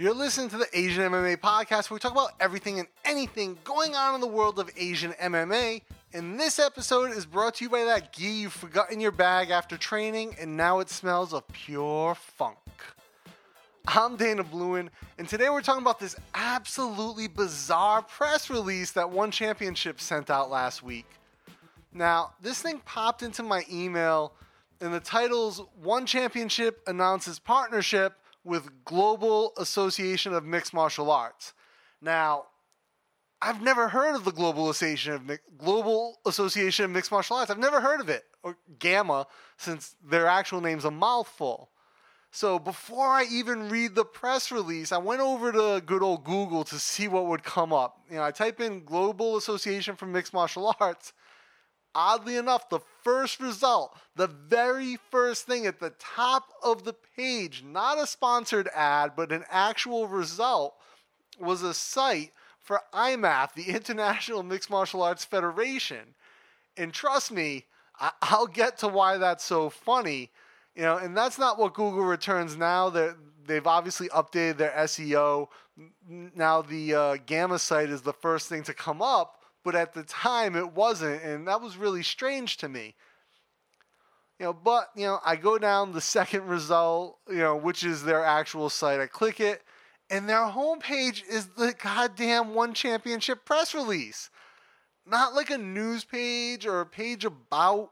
You're listening to the Asian MMA podcast where we talk about everything and anything going on in the world of Asian MMA. And this episode is brought to you by that gi you forgot in your bag after training and now it smells of pure funk. I'm Dana Bluen, and today we're talking about this absolutely bizarre press release that One Championship sent out last week. Now, this thing popped into my email, and the title's One Championship announces partnership with Global Association of Mixed Martial Arts. Now, I've never heard of the Global Association of Mi- Global Association of Mixed Martial Arts. I've never heard of it or GAMMA since their actual name's a mouthful. So before I even read the press release, I went over to good old Google to see what would come up. You know, I type in Global Association for Mixed Martial Arts. Oddly enough, the first result, the very first thing at the top of the page, not a sponsored ad, but an actual result, was a site for IMMAF, the International Mixed Martial Arts Federation. And trust me, I- I'll get to why that's so funny. You know, and that's not what Google returns now. They're, they've obviously updated their SEO. Now the uh, Gamma site is the first thing to come up, but at the time it wasn't, and that was really strange to me. You know, but you know, I go down the second result, you know, which is their actual site. I click it, and their homepage is the goddamn one championship press release. Not like a news page or a page about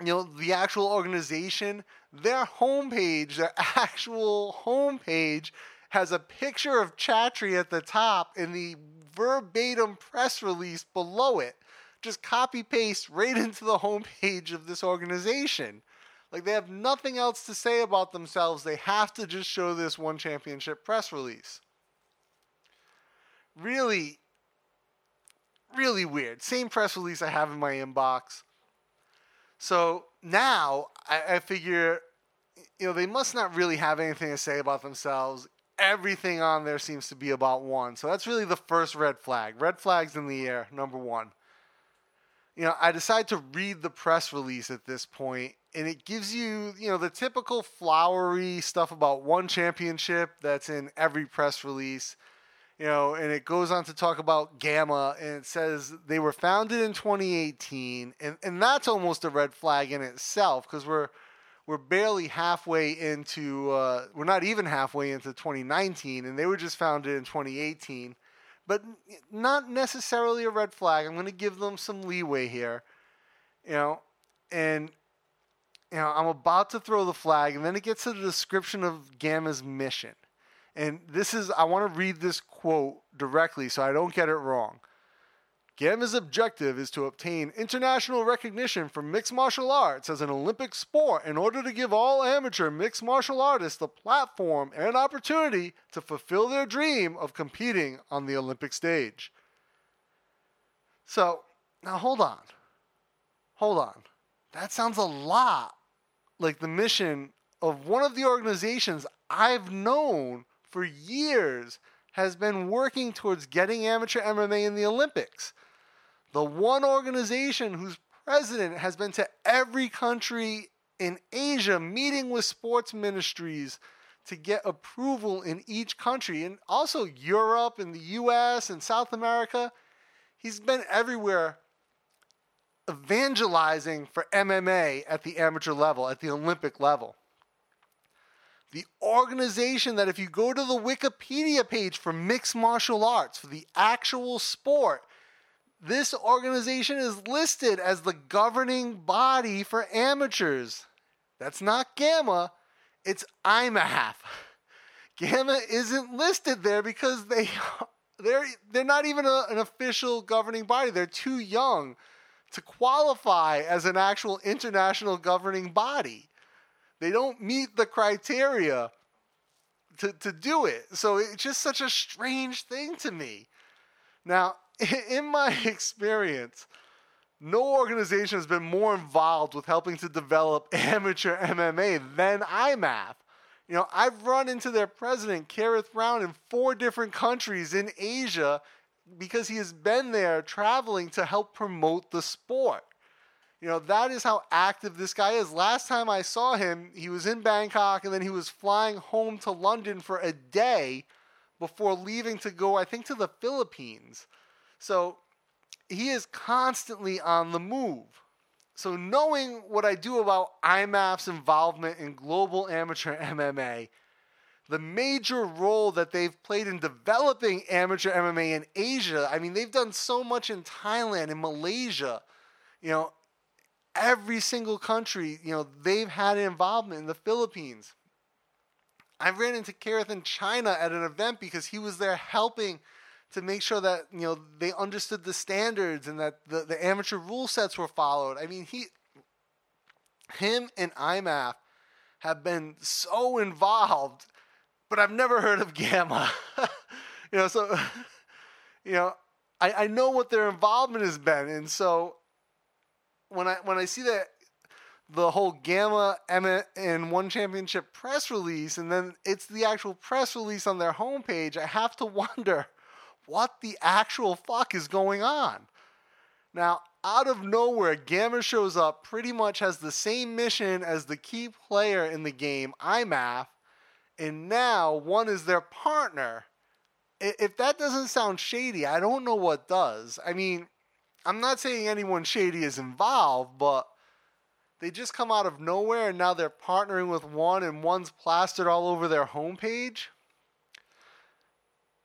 you know the actual organization. Their homepage, their actual homepage, has a picture of Chatri at the top and the verbatim press release below it. Just copy paste right into the homepage of this organization. Like they have nothing else to say about themselves. They have to just show this one championship press release. Really, really weird. Same press release I have in my inbox. So now I, I figure, you know, they must not really have anything to say about themselves. Everything on there seems to be about one. So that's really the first red flag. Red flags in the air, number one you know, I decide to read the press release at this point, and it gives you, you know, the typical flowery stuff about one championship that's in every press release, you know, and it goes on to talk about Gamma, and it says they were founded in 2018, and, and that's almost a red flag in itself because we're we're barely halfway into, uh, we're not even halfway into 2019, and they were just founded in 2018 but not necessarily a red flag. I'm going to give them some leeway here, you know, and you know I'm about to throw the flag, and then it gets to the description of Gamma's mission, and this is I want to read this quote directly so I don't get it wrong. Gamma's objective is to obtain international recognition for mixed martial arts as an Olympic sport in order to give all amateur mixed martial artists the platform and opportunity to fulfill their dream of competing on the Olympic stage. So, now hold on. Hold on. That sounds a lot like the mission of one of the organizations I've known for years has been working towards getting amateur MMA in the Olympics the one organization whose president has been to every country in Asia meeting with sports ministries to get approval in each country and also Europe and the US and South America. He's been everywhere evangelizing for MMA at the amateur level, at the Olympic level. The organization that, if you go to the Wikipedia page for mixed martial arts, for the actual sport, this organization is listed as the governing body for amateurs. That's not Gamma, it's IMMAF. Gamma isn't listed there because they they're they're not even a, an official governing body. They're too young to qualify as an actual international governing body. They don't meet the criteria to, to do it. So it's just such a strange thing to me. Now, in my experience, no organization has been more involved with helping to develop amateur MMA than IMMAF. You know, I've run into their president, Kerrith Brown, in four different countries in Asia because he has been there traveling to help promote the sport. You You know, that is how active this guy is. Last time I saw him, he was in Bangkok and then he was flying home to London for a day before leaving to go, I think, to the Philippines. So he is constantly on the move. So, knowing what I do about IMMAF's involvement in global amateur MMA, the major role that they've played in developing amateur MMA in Asia, I mean, they've done so much in Thailand and Malaysia. You know, every single country, you know, they've had involvement in the Philippines. I ran into Kerrith in China at an event because he was there helping to make sure that you know they understood the standards and that the, the amateur rule sets were followed. I mean, he, him, and IMMAF have been so involved, but I've never heard of Gamma. you know, so you know, I, I know what their involvement has been, and so when I when I see that the whole Gamma Emma and One Championship press release, and then it's the actual press release on their homepage, I have to wonder what the actual fuck is going on. Now, out of nowhere, Gamma shows up, pretty much has the same mission as the key player in the game, IMMAF, and now one is their partner. If that doesn't sound shady, I don't know what does. I mean, I'm not saying anyone shady is involved, but they just come out of nowhere and now they're partnering with one and one's plastered all over their homepage.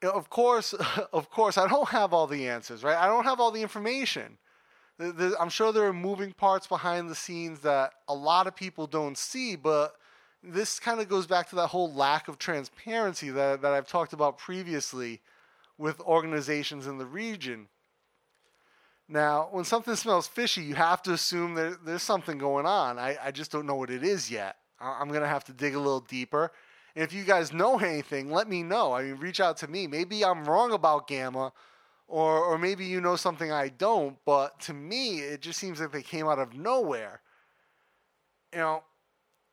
Of course, of course, I don't have all the answers, right? I don't have all the information. I'm sure there are moving parts behind the scenes that a lot of people don't see, but this kind of goes back to that whole lack of transparency that, that I've talked about previously with organizations in the region. Now, when something smells fishy, you have to assume that there's something going on. I, I just don't know what it is yet. I'm going to have to dig a little deeper. And if you guys know anything, let me know. I mean, reach out to me. Maybe I'm wrong about Gamma, or, or maybe you know something I don't, but to me, it just seems like they came out of nowhere. You know,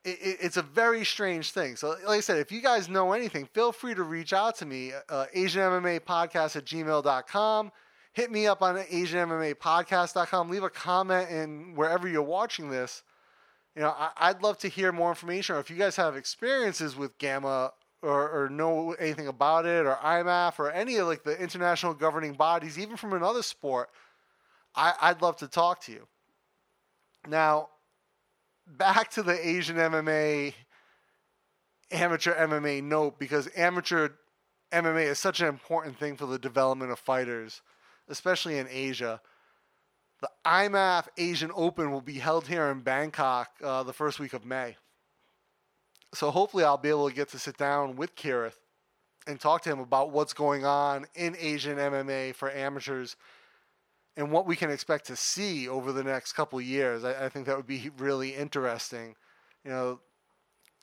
it, it, it's a very strange thing. So, like I said, if you guys know anything, feel free to reach out to me, uh, Asian podcast at gmail.com hit me up on AsianMMApodcast.com. Leave a comment in wherever you're watching this. You know, I, would love to hear more information. Or if you guys have experiences with Gamma or, or know anything about it, or IMMAF, or any of like the international governing bodies, even from another sport, I, I'd love to talk to you. Now, back to the Asian MMA, amateur MMA note, because amateur MMA is such an important thing for the development of fighters especially in Asia. The IMMAF Asian Open will be held here in Bangkok uh, the first week of May. So hopefully I'll be able to get to sit down with Kerrith and talk to him about what's going on in Asian MMA for amateurs and what we can expect to see over the next couple years. I, I think that would be really interesting. You know,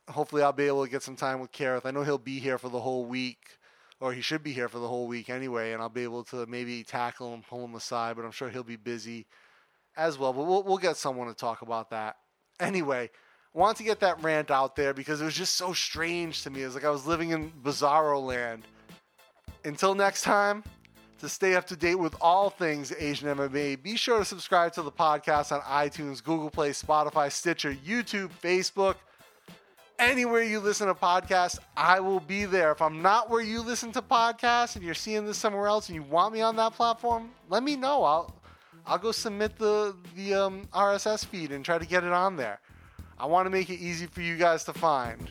hopefully I'll be able to get some time with Kerrith. I know he'll be here for the whole week or he should be here for the whole week anyway, and I'll be able to maybe tackle him, pull him aside, but I'm sure he'll be busy as well. But we'll, we'll get someone to talk about that. Anyway, I wanted to get that rant out there because it was just so strange to me. It's like I was living in bizarro land. Until next time, to stay up to date with all things Asian MMA, be sure to subscribe to the podcast on iTunes, Google Play, Spotify, Stitcher, YouTube, Facebook anywhere you listen to podcasts, I will be there. If I'm not where you listen to podcasts and you're seeing this somewhere else and you want me on that platform, let me know. I'll I'll go submit the the um, RSS feed and try to get it on there. I want to make it easy for you guys to find.